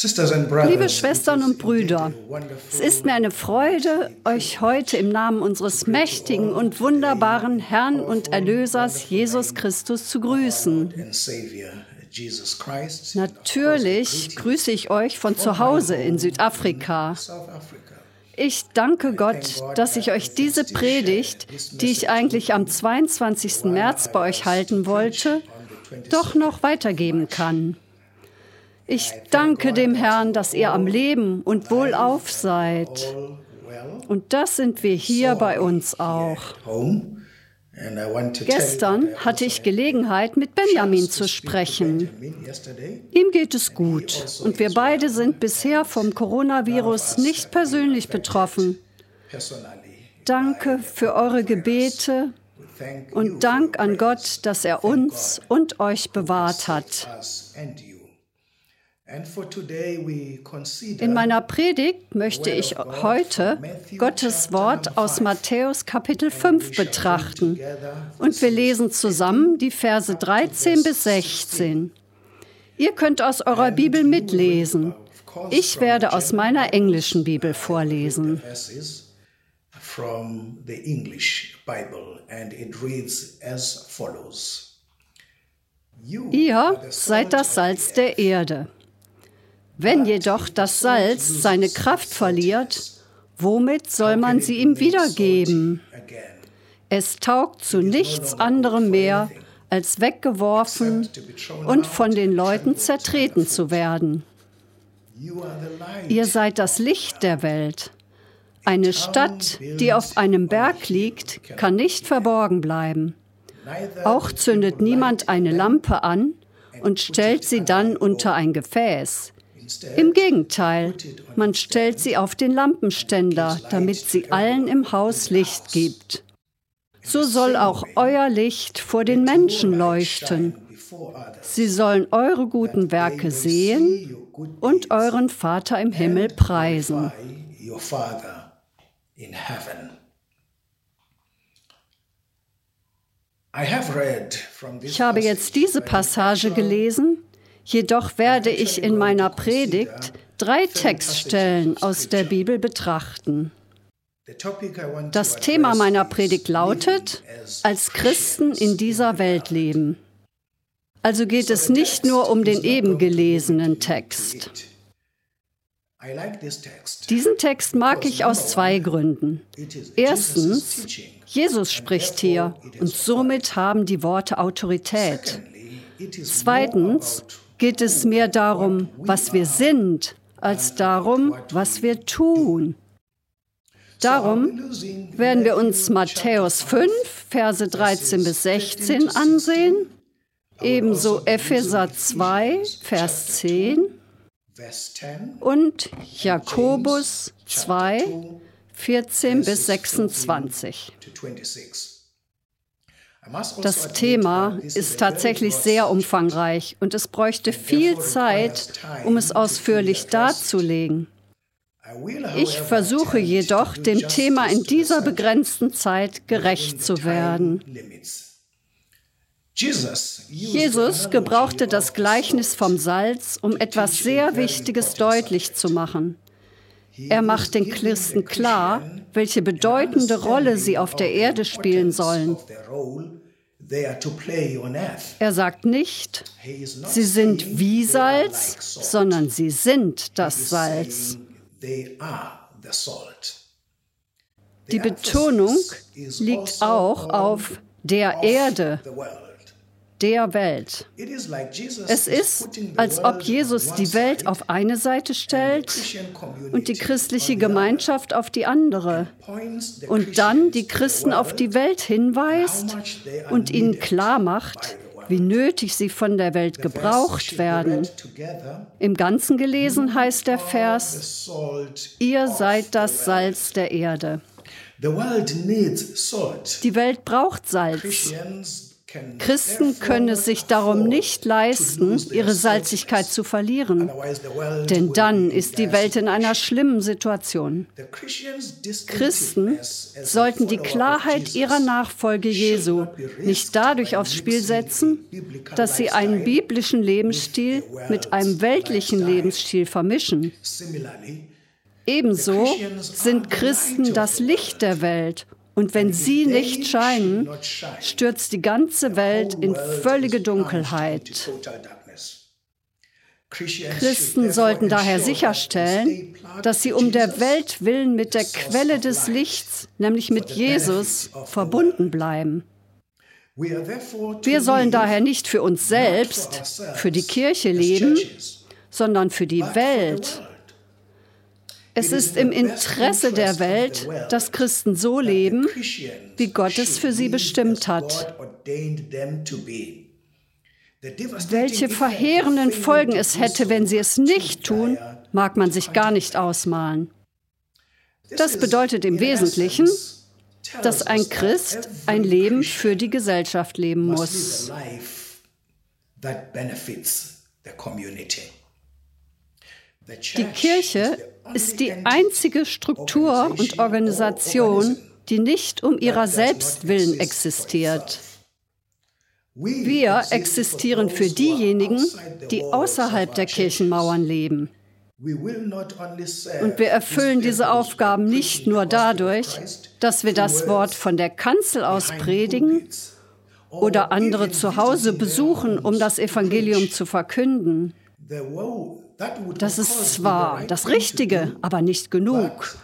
Liebe Schwestern und Brüder, es ist mir eine Freude, euch heute im Namen unseres mächtigen und wunderbaren Herrn und Erlösers Jesus Christus zu grüßen. Natürlich grüße ich euch von zu Hause in Südafrika. Ich danke Gott, dass ich euch diese Predigt, die ich eigentlich am 22. März bei euch halten wollte, doch noch weitergeben kann. Ich danke dem Herrn, dass ihr am Leben und wohlauf seid. Und das sind wir hier bei uns auch. Gestern hatte ich Gelegenheit, mit Benjamin zu sprechen. Ihm geht es gut und wir beide sind bisher vom Coronavirus nicht persönlich betroffen. Danke für eure Gebete und Dank an Gott, dass er uns und euch bewahrt hat. In meiner Predigt möchte ich heute Gottes Wort aus Matthäus Kapitel 5 betrachten und wir lesen zusammen die Verse 13 bis 16. Ihr könnt aus eurer Bibel mitlesen. Ich werde aus meiner englischen Bibel vorlesen. Ihr seid das Salz der Erde. Wenn jedoch das Salz seine Kraft verliert, womit soll man sie ihm wiedergeben? Es taugt zu nichts anderem mehr, als weggeworfen und von den Leuten zertreten zu werden. Ihr seid das Licht der Welt. Eine Stadt, die auf einem Berg liegt, kann nicht verborgen bleiben. Auch zündet niemand eine Lampe an und stellt sie dann unter ein Gefäß. Im Gegenteil, man stellt sie auf den Lampenständer, damit sie allen im Haus Licht gibt. So soll auch euer Licht vor den Menschen leuchten. Sie sollen eure guten Werke sehen und euren Vater im Himmel preisen. Ich habe jetzt diese Passage gelesen Jedoch werde ich in meiner Predigt drei Textstellen aus der Bibel betrachten. Das Thema meiner Predigt lautet, als Christen in dieser Welt leben. Also geht es nicht nur um den eben gelesenen Text. Diesen Text mag ich aus zwei Gründen. Erstens, Jesus spricht hier und somit haben die Worte Autorität. Zweitens, geht es mehr darum, was wir sind, als darum, was wir tun. Darum werden wir uns Matthäus 5, Verse 13 bis 16 ansehen, ebenso Epheser 2, Vers 10 und Jakobus 2, 14 bis 26. Das Thema ist tatsächlich sehr umfangreich und es bräuchte viel Zeit, um es ausführlich darzulegen. Ich versuche jedoch, dem Thema in dieser begrenzten Zeit gerecht zu werden. Jesus gebrauchte das Gleichnis vom Salz, um etwas sehr Wichtiges deutlich zu machen. Er macht den Christen klar, welche bedeutende Rolle sie auf der Erde spielen sollen. Er sagt nicht, sie sind wie Salz, sondern sie sind das Salz. Die Betonung liegt auch auf der Erde, der Welt. Es ist, als ob Jesus die Welt auf eine Seite stellt und die christliche Gemeinschaft auf die andere und dann die Christen auf die Welt hinweist und ihnen klar macht, wie nötig sie von der Welt gebraucht werden. Im Ganzen gelesen heißt der Vers, ihr seid das Salz der Erde. Die Welt braucht Salz. Christen können es sich darum nicht leisten, ihre Salzigkeit zu verlieren, denn dann ist die Welt in einer schlimmen Situation. Christen sollten die Klarheit ihrer Nachfolge Jesu nicht dadurch aufs Spiel setzen, dass sie einen biblischen Lebensstil mit einem weltlichen Lebensstil vermischen. Ebenso sind Christen das Licht der Welt und wenn sie nicht scheinen, stürzt die ganze Welt in völlige Dunkelheit. Christen sollten daher sicherstellen, dass sie um der Welt willen mit der Quelle des Lichts, nämlich mit Jesus, verbunden bleiben. Wir sollen daher nicht für uns selbst, für die Kirche leben, sondern für die Welt, es ist im Interesse der Welt, dass Christen so leben, wie Gott es für sie bestimmt hat. Welche verheerenden Folgen es hätte, wenn sie es nicht tun, mag man sich gar nicht ausmalen. Das bedeutet im Wesentlichen, dass ein Christ ein Leben für die Gesellschaft leben muss. Die Kirche ist die einzige Struktur und Organisation, die nicht um ihrer selbst willen existiert. Wir existieren für diejenigen, die außerhalb der Kirchenmauern leben. Und wir erfüllen diese Aufgaben nicht nur dadurch, dass wir das Wort von der Kanzel aus predigen oder andere zu Hause besuchen, um das Evangelium zu verkünden. Das ist zwar das Richtige, aber nicht genug.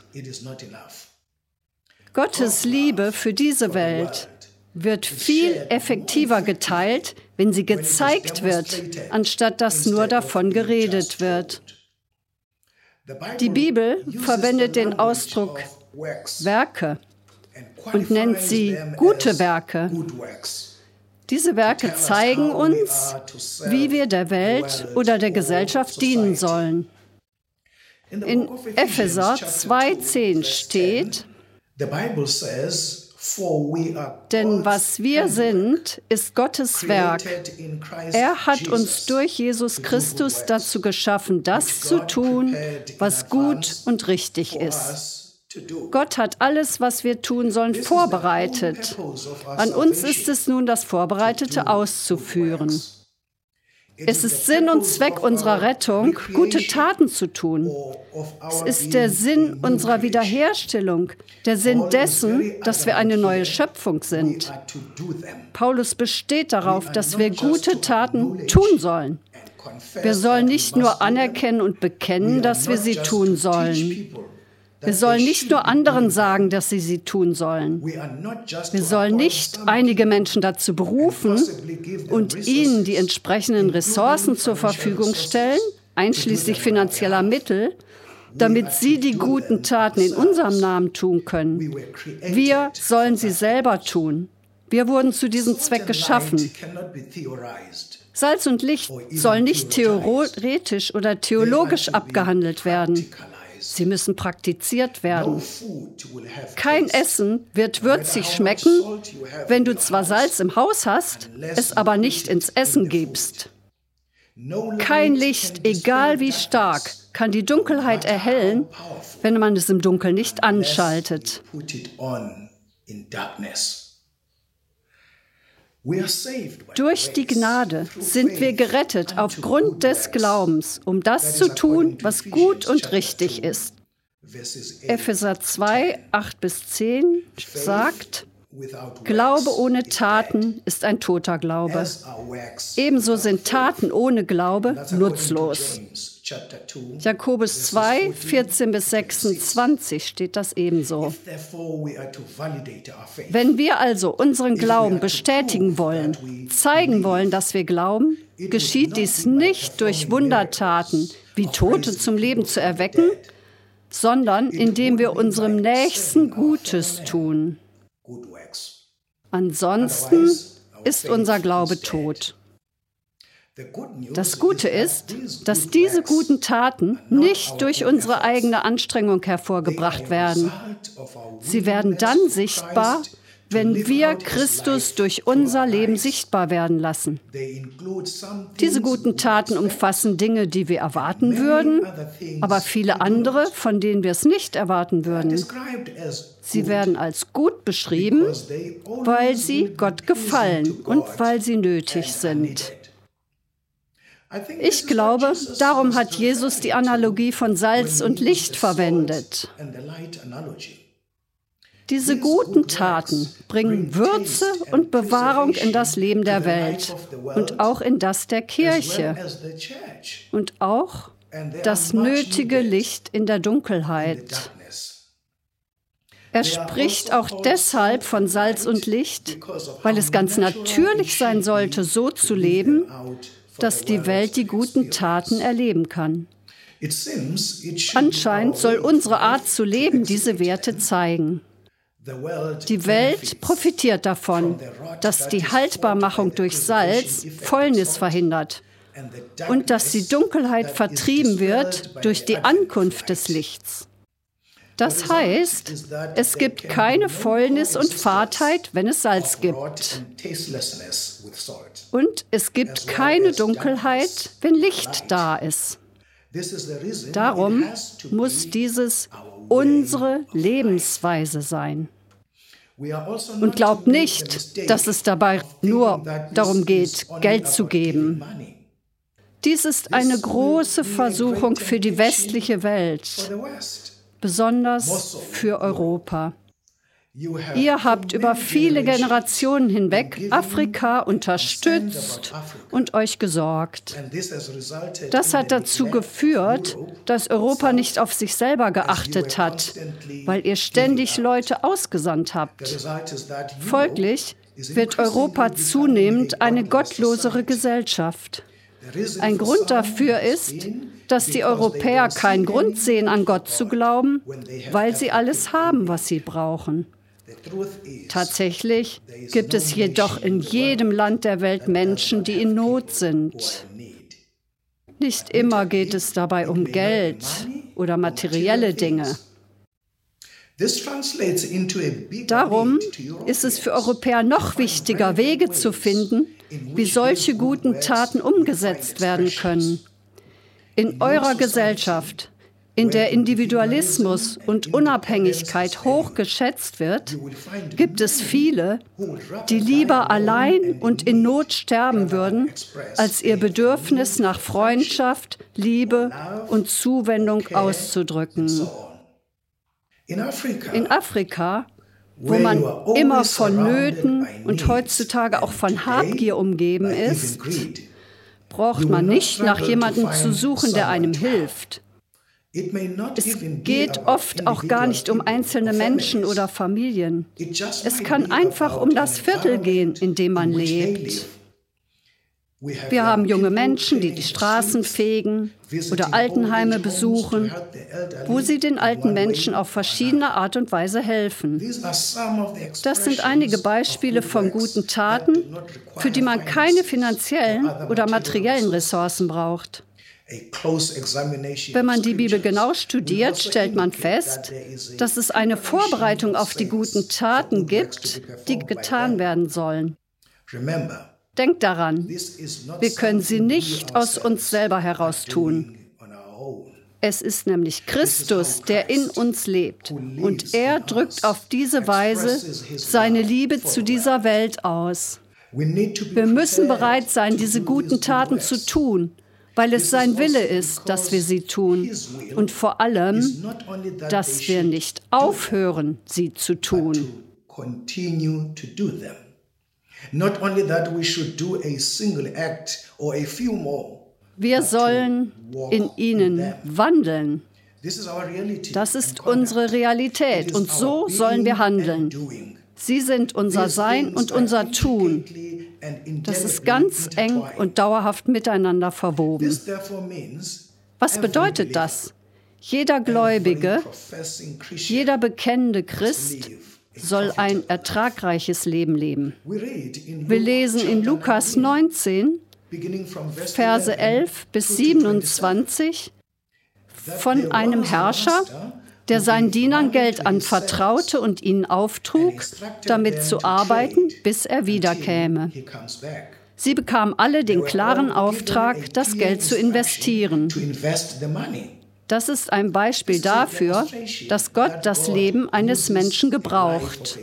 Gottes Liebe für diese Welt wird viel effektiver geteilt, wenn sie gezeigt wird, anstatt dass nur davon geredet wird. Die Bibel verwendet den Ausdruck Werke und nennt sie gute Werke. Diese Werke zeigen uns, wie wir der Welt oder der Gesellschaft dienen sollen. In Epheser 2.10 steht, denn was wir sind, ist Gottes Werk. Er hat uns durch Jesus Christus dazu geschaffen, das zu tun, was gut und richtig ist. Gott hat alles, was wir tun sollen, vorbereitet. An uns ist es nun, das Vorbereitete auszuführen. Es ist Sinn und Zweck unserer Rettung, gute Taten zu tun. Es ist der Sinn unserer Wiederherstellung, der Sinn dessen, dass wir eine neue Schöpfung sind. Paulus besteht darauf, dass wir gute Taten tun sollen. Wir sollen nicht nur anerkennen und bekennen, dass wir sie tun sollen. Wir sollen nicht nur anderen sagen, dass sie sie tun sollen. Wir sollen nicht einige Menschen dazu berufen und ihnen die entsprechenden Ressourcen zur Verfügung stellen, einschließlich finanzieller Mittel, damit sie die guten Taten in unserem Namen tun können. Wir sollen sie selber tun. Wir wurden zu diesem Zweck geschaffen. Salz und Licht sollen nicht theoretisch oder theologisch abgehandelt werden. Sie müssen praktiziert werden. Kein Essen wird würzig schmecken, wenn du zwar Salz im Haus hast, es aber nicht ins Essen gibst. Kein Licht, egal wie stark, kann die Dunkelheit erhellen, wenn man es im Dunkeln nicht anschaltet. Durch die Gnade sind wir gerettet aufgrund des Glaubens, um das zu tun, was gut und richtig ist. Epheser 2, 8 bis 10 sagt, Glaube ohne Taten ist ein toter Glaube. Ebenso sind Taten ohne Glaube nutzlos. Jakobus 2, 14 bis 26 steht das ebenso. Wenn wir also unseren Glauben bestätigen wollen, zeigen wollen, dass wir glauben, geschieht dies nicht durch Wundertaten, wie Tote zum Leben zu erwecken, sondern indem wir unserem Nächsten Gutes tun. Ansonsten ist unser Glaube tot. Das Gute ist, dass diese guten Taten nicht durch unsere eigene Anstrengung hervorgebracht werden. Sie werden dann sichtbar, wenn wir Christus durch unser Leben sichtbar werden lassen. Diese guten Taten umfassen Dinge, die wir erwarten würden, aber viele andere, von denen wir es nicht erwarten würden. Sie werden als gut beschrieben, weil sie Gott gefallen und weil sie nötig sind. Ich glaube, darum hat Jesus die Analogie von Salz und Licht verwendet. Diese guten Taten bringen Würze und Bewahrung in das Leben der Welt und auch in das der Kirche und auch das nötige Licht in der Dunkelheit. Er spricht auch deshalb von Salz und Licht, weil es ganz natürlich sein sollte, so zu leben, dass die Welt die guten Taten erleben kann. Anscheinend soll unsere Art zu leben diese Werte zeigen. Die Welt profitiert davon, dass die Haltbarmachung durch Salz Fäulnis verhindert und dass die Dunkelheit vertrieben wird durch die Ankunft des Lichts. Das heißt, es gibt keine Fäulnis und Fahrtheit, wenn es Salz gibt. Und es gibt keine Dunkelheit, wenn Licht da ist. Darum muss dieses unsere Lebensweise sein. Und glaubt nicht, dass es dabei nur darum geht, Geld zu geben. Dies ist eine große Versuchung für die westliche Welt, besonders für Europa. Ihr habt über viele Generationen hinweg Afrika unterstützt und euch gesorgt. Das hat dazu geführt, dass Europa nicht auf sich selber geachtet hat, weil ihr ständig Leute ausgesandt habt. Folglich wird Europa zunehmend eine gottlosere Gesellschaft. Ein Grund dafür ist, dass die Europäer keinen Grund sehen, an Gott zu glauben, weil sie alles haben, was sie brauchen. Tatsächlich gibt es jedoch in jedem Land der Welt Menschen, die in Not sind. Nicht immer geht es dabei um Geld oder materielle Dinge. Darum ist es für Europäer noch wichtiger, Wege zu finden, wie solche guten Taten umgesetzt werden können. In eurer Gesellschaft in der Individualismus und Unabhängigkeit hoch geschätzt wird, gibt es viele, die lieber allein und in Not sterben würden, als ihr Bedürfnis nach Freundschaft, Liebe und Zuwendung auszudrücken. In Afrika, wo man immer von Nöten und heutzutage auch von Habgier umgeben ist, braucht man nicht nach jemandem zu suchen, der einem hilft. Es geht oft auch gar nicht um einzelne Menschen oder Familien. Es kann einfach um das Viertel gehen, in dem man lebt. Wir haben junge Menschen, die die Straßen fegen oder Altenheime besuchen, wo sie den alten Menschen auf verschiedene Art und Weise helfen. Das sind einige Beispiele von guten Taten, für die man keine finanziellen oder materiellen Ressourcen braucht. Wenn man die Bibel genau studiert, stellt man fest, dass es eine Vorbereitung auf die guten Taten gibt, die getan werden sollen. Denkt daran, wir können sie nicht aus uns selber heraus tun. Es ist nämlich Christus, der in uns lebt. Und er drückt auf diese Weise seine Liebe zu dieser Welt aus. Wir müssen bereit sein, diese guten Taten zu tun weil es sein Wille ist, dass wir sie tun und vor allem, dass wir nicht aufhören, sie zu tun. Wir sollen in ihnen wandeln. Das ist unsere Realität und so sollen wir handeln. Sie sind unser Sein und unser Tun. Das ist ganz eng und dauerhaft miteinander verwoben. Was bedeutet das? Jeder Gläubige, jeder bekennende Christ soll ein ertragreiches Leben leben. Wir lesen in Lukas 19, Verse 11 bis 27 von einem Herrscher, der seinen Dienern Geld anvertraute und ihnen auftrug, damit zu arbeiten, bis er wiederkäme. Sie bekamen alle den klaren Auftrag, das Geld zu investieren. Das ist ein Beispiel dafür, dass Gott das Leben eines Menschen gebraucht.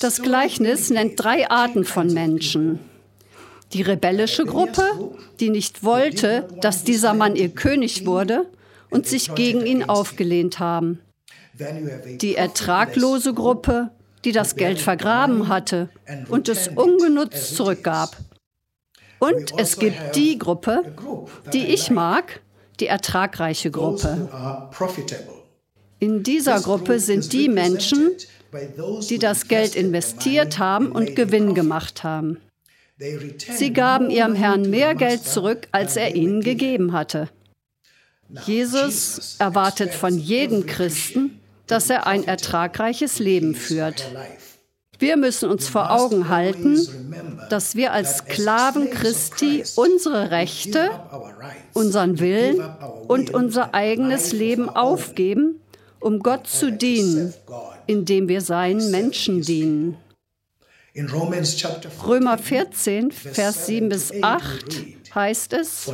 Das Gleichnis nennt drei Arten von Menschen. Die rebellische Gruppe, die nicht wollte, dass dieser Mann ihr König wurde und sich gegen ihn aufgelehnt haben. Die ertraglose Gruppe, die das Geld vergraben hatte und es ungenutzt zurückgab. Und es gibt die Gruppe, die ich mag, die ertragreiche Gruppe. In dieser Gruppe sind die Menschen, die das Geld investiert haben und Gewinn gemacht haben. Sie gaben ihrem Herrn mehr Geld zurück, als er ihnen gegeben hatte. Jesus erwartet von jedem Christen, dass er ein ertragreiches Leben führt. Wir müssen uns vor Augen halten, dass wir als Sklaven Christi unsere Rechte, unseren Willen und unser eigenes Leben aufgeben, um Gott zu dienen, indem wir seinen Menschen dienen. Römer 14, Vers 7 bis 8 heißt es,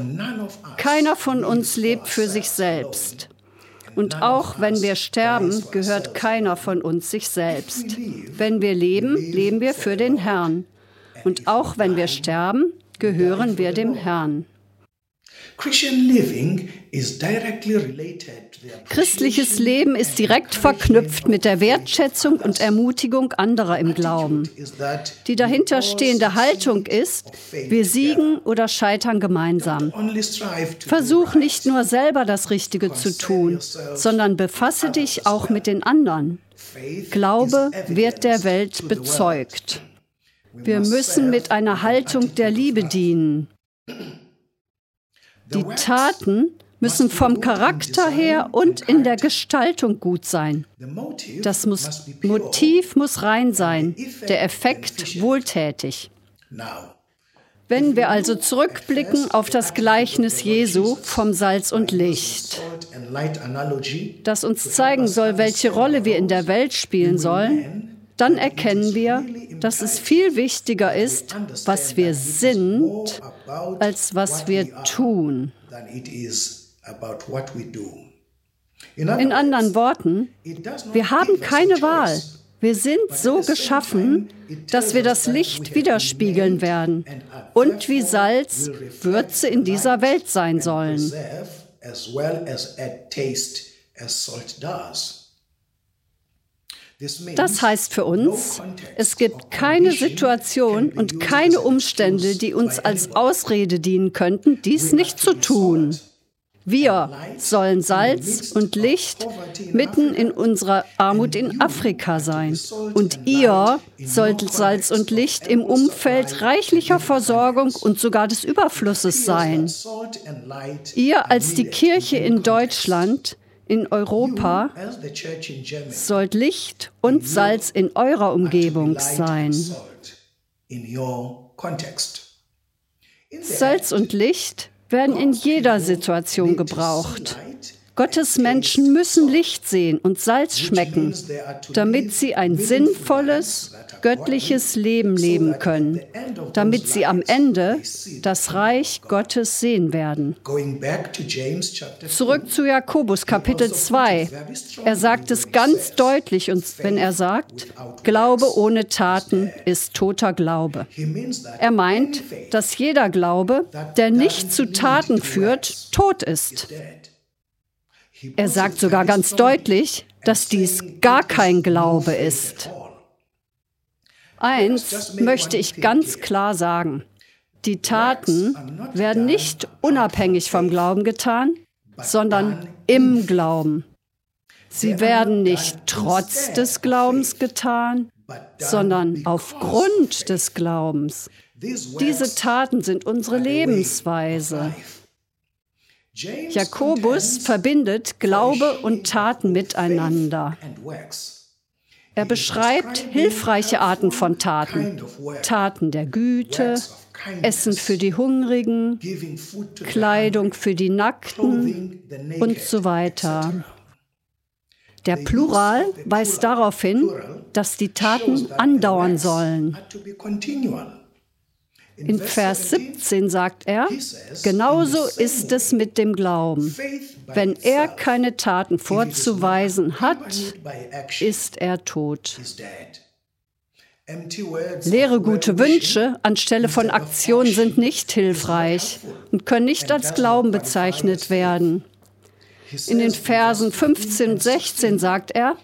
keiner von uns lebt für sich selbst. Und auch wenn wir sterben, gehört keiner von uns sich selbst. Wenn wir leben, leben wir für den Herrn. Und auch wenn wir sterben, gehören wir dem Herrn. Christliches Leben ist direkt verknüpft mit der Wertschätzung und Ermutigung anderer im Glauben. Die dahinterstehende Haltung ist, wir siegen oder scheitern gemeinsam. Versuch nicht nur selber das Richtige zu tun, sondern befasse dich auch mit den anderen. Glaube wird der Welt bezeugt. Wir müssen mit einer Haltung der Liebe dienen. Die Taten müssen vom Charakter her und in der Gestaltung gut sein. Das muss, Motiv muss rein sein, der Effekt wohltätig. Wenn wir also zurückblicken auf das Gleichnis Jesu vom Salz und Licht, das uns zeigen soll, welche Rolle wir in der Welt spielen sollen, dann erkennen wir, dass es viel wichtiger ist, was wir sind, als was wir tun. In anderen Worten, wir haben keine Wahl. Wir sind so geschaffen, dass wir das Licht widerspiegeln werden und wie Salz Würze in dieser Welt sein sollen. Das heißt für uns, es gibt keine Situation und keine Umstände, die uns als Ausrede dienen könnten, dies nicht zu tun. Wir sollen Salz und Licht mitten in unserer Armut in Afrika sein. Und ihr sollt Salz und Licht im Umfeld reichlicher Versorgung und sogar des Überflusses sein. Ihr als die Kirche in Deutschland in Europa sollt Licht und Salz in eurer Umgebung sein. Salz und Licht werden in jeder Situation gebraucht. Gottes Menschen müssen Licht sehen und Salz schmecken, damit sie ein sinnvolles, göttliches Leben leben können, damit sie am Ende das Reich Gottes sehen werden. Zurück zu Jakobus Kapitel 2. Er sagt es ganz deutlich, wenn er sagt, Glaube ohne Taten ist toter Glaube. Er meint, dass jeder Glaube, der nicht zu Taten führt, tot ist. Er sagt sogar ganz deutlich, dass dies gar kein Glaube ist. Eins möchte ich ganz klar sagen. Die Taten werden nicht unabhängig vom Glauben getan, sondern im Glauben. Sie werden nicht trotz des Glaubens getan, sondern aufgrund des Glaubens. Diese Taten sind unsere Lebensweise. Jakobus verbindet Glaube und Taten miteinander. Er beschreibt hilfreiche Arten von Taten. Taten der Güte, Essen für die Hungrigen, Kleidung für die Nackten und so weiter. Der Plural weist darauf hin, dass die Taten andauern sollen. In Vers 17 sagt er, genauso ist es mit dem Glauben. Wenn er keine Taten vorzuweisen hat, ist er tot. Leere gute Wünsche anstelle von Aktionen sind nicht hilfreich und können nicht als Glauben bezeichnet werden. In den Versen 15 und 16 sagt er,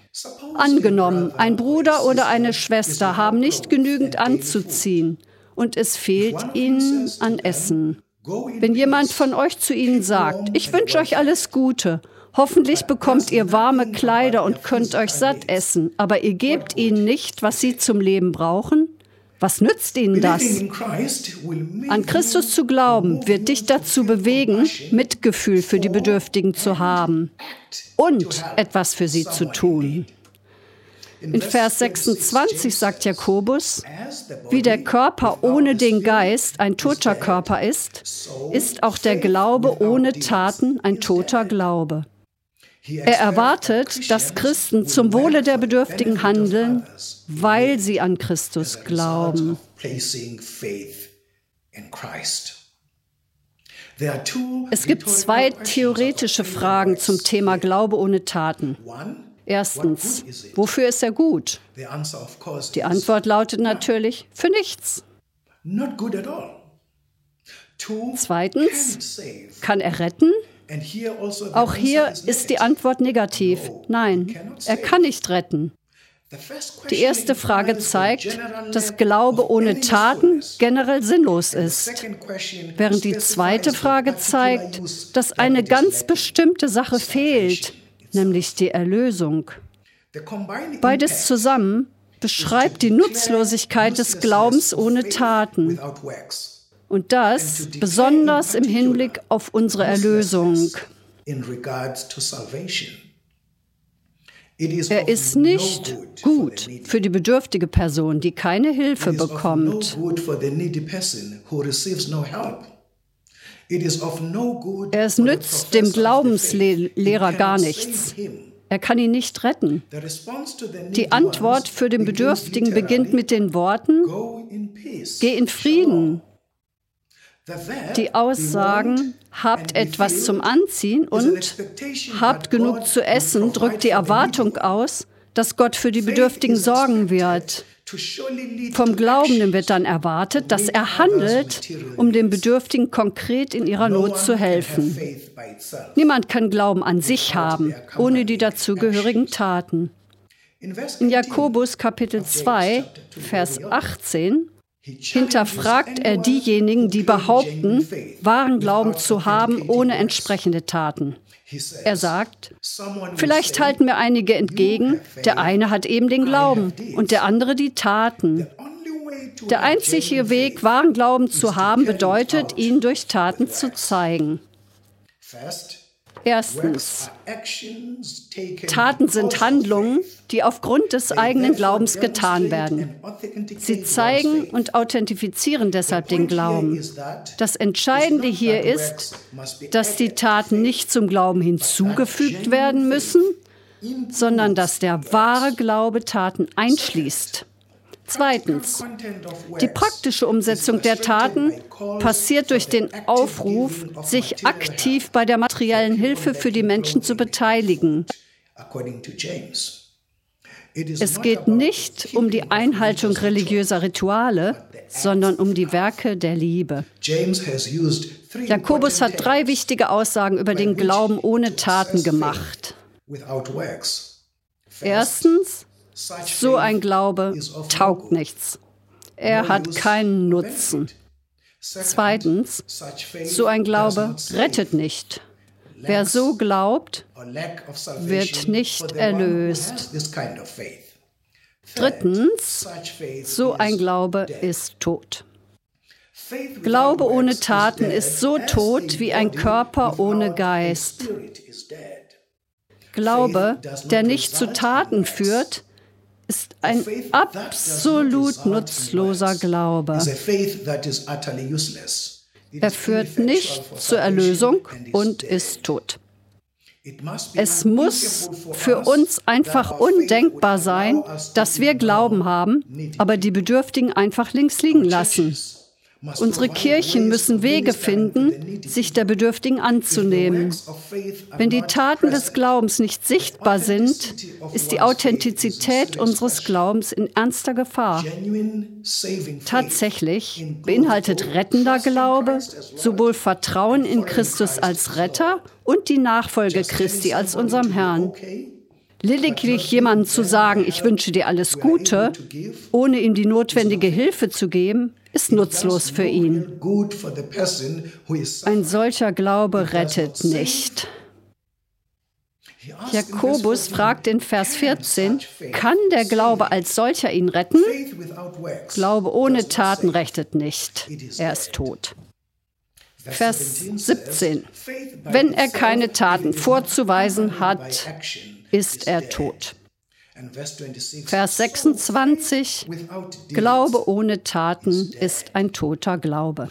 angenommen, ein Bruder oder eine Schwester haben nicht genügend anzuziehen und es fehlt ihnen an Essen. Wenn jemand von euch zu ihnen sagt, ich wünsche euch alles Gute, hoffentlich bekommt ihr warme Kleider und könnt euch satt essen, aber ihr gebt ihnen nicht, was sie zum Leben brauchen, was nützt ihnen das? An Christus zu glauben wird dich dazu bewegen, Mitgefühl für die Bedürftigen zu haben und etwas für sie zu tun. In Vers 26 sagt Jakobus, wie der Körper ohne den Geist ein toter Körper ist, ist auch der Glaube ohne Taten ein toter Glaube. Er erwartet, dass Christen zum Wohle der Bedürftigen handeln, weil sie an Christus glauben. Es gibt zwei theoretische Fragen zum Thema Glaube ohne Taten. Erstens, wofür ist er gut? Die Antwort lautet natürlich, für nichts. Zweitens, kann er retten? Also Auch hier ist die Antwort negativ. Nein, er kann nicht retten. Die erste Frage zeigt, dass Glaube ohne Taten generell sinnlos ist, während die zweite Frage zeigt, dass eine ganz bestimmte Sache fehlt, nämlich die Erlösung. Beides zusammen beschreibt die Nutzlosigkeit des Glaubens ohne Taten. Und das besonders im Hinblick auf unsere Erlösung. Er ist nicht gut für die bedürftige Person, die keine Hilfe bekommt. Es nützt dem Glaubenslehrer gar nichts. Er kann ihn nicht retten. Die Antwort für den Bedürftigen beginnt mit den Worten, Geh in Frieden. Die Aussagen, habt etwas zum Anziehen und habt genug zu essen, drückt die Erwartung aus, dass Gott für die Bedürftigen sorgen wird. Vom Glaubenden wird dann erwartet, dass er handelt, um den Bedürftigen konkret in ihrer Not zu helfen. Niemand kann Glauben an sich haben, ohne die dazugehörigen Taten. In Jakobus Kapitel 2, Vers 18 hinterfragt er diejenigen, die behaupten, wahren Glauben zu haben ohne entsprechende Taten. Er sagt, vielleicht halten mir einige entgegen, der eine hat eben den Glauben und der andere die Taten. Der einzige Weg, wahren Glauben zu haben, bedeutet, ihn durch Taten zu zeigen. Erstens, Taten sind Handlungen, die aufgrund des eigenen Glaubens getan werden. Sie zeigen und authentifizieren deshalb den Glauben. Das Entscheidende hier ist, dass die Taten nicht zum Glauben hinzugefügt werden müssen, sondern dass der wahre Glaube Taten einschließt. Zweitens, die praktische Umsetzung der Taten passiert durch den Aufruf, sich aktiv bei der materiellen Hilfe für die Menschen zu beteiligen. Es geht nicht um die Einhaltung religiöser Rituale, sondern um die Werke der Liebe. Jakobus hat drei wichtige Aussagen über den Glauben ohne Taten gemacht. Erstens, so ein Glaube taugt nichts. Er hat keinen Nutzen. Zweitens, so ein Glaube rettet nicht. Wer so glaubt, wird nicht erlöst. Drittens, so ein Glaube ist tot. Glaube ohne Taten ist so tot wie ein Körper ohne Geist. Glaube, der nicht zu Taten führt, ist ein absolut nutzloser Glaube. Er führt nicht zur Erlösung und ist tot. Es muss für uns einfach undenkbar sein, dass wir Glauben haben, aber die Bedürftigen einfach links liegen lassen. Unsere Kirchen müssen Wege finden, sich der Bedürftigen anzunehmen. Wenn die Taten des Glaubens nicht sichtbar sind, ist die Authentizität unseres Glaubens in ernster Gefahr. Tatsächlich beinhaltet rettender Glaube sowohl Vertrauen in Christus als Retter und die Nachfolge Christi als unserem Herrn. Lediglich jemandem zu sagen, ich wünsche dir alles Gute, ohne ihm die notwendige Hilfe zu geben, ist nutzlos für ihn. Ein solcher Glaube rettet nicht. Jakobus fragt in Vers 14, kann der Glaube als solcher ihn retten? Glaube ohne Taten rettet nicht. Er ist tot. Vers 17. Wenn er keine Taten vorzuweisen hat, ist er tot. Vers 26, Glaube ohne Taten ist ein toter Glaube.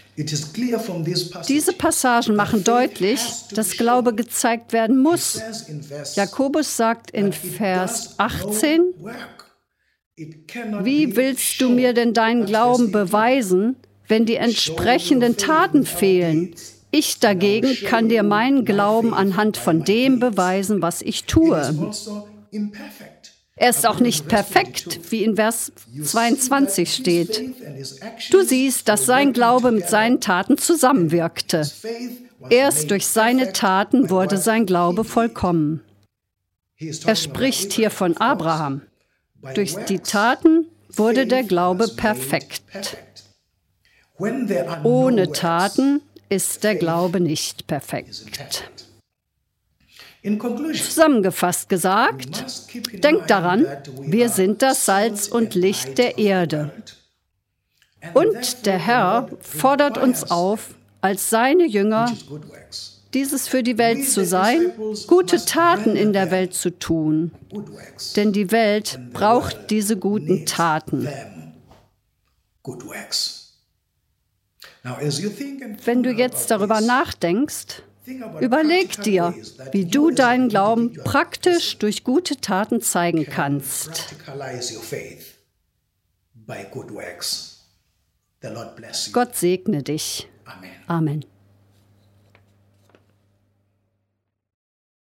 Diese Passagen machen deutlich, dass Glaube gezeigt werden muss. Jakobus sagt in Vers 18, wie willst du mir denn deinen Glauben beweisen, wenn die entsprechenden Taten fehlen? Ich dagegen kann dir meinen Glauben anhand von dem beweisen, was ich tue. Er ist auch nicht perfekt, wie in Vers 22 steht. Du siehst, dass sein Glaube mit seinen Taten zusammenwirkte. Erst durch seine Taten wurde sein Glaube vollkommen. Er spricht hier von Abraham. Durch die Taten wurde der Glaube perfekt. Ohne Taten ist der Glaube nicht perfekt. Zusammengefasst gesagt, denkt daran, wir sind das Salz und Licht der Erde. Und der Herr fordert uns auf, als seine Jünger, dieses für die Welt zu sein, gute Taten in der Welt zu tun. Denn die Welt braucht diese guten Taten. Wenn du jetzt darüber nachdenkst, Überleg dir, wie du deinen Glauben praktisch durch gute Taten zeigen kannst. Gott segne dich. Amen.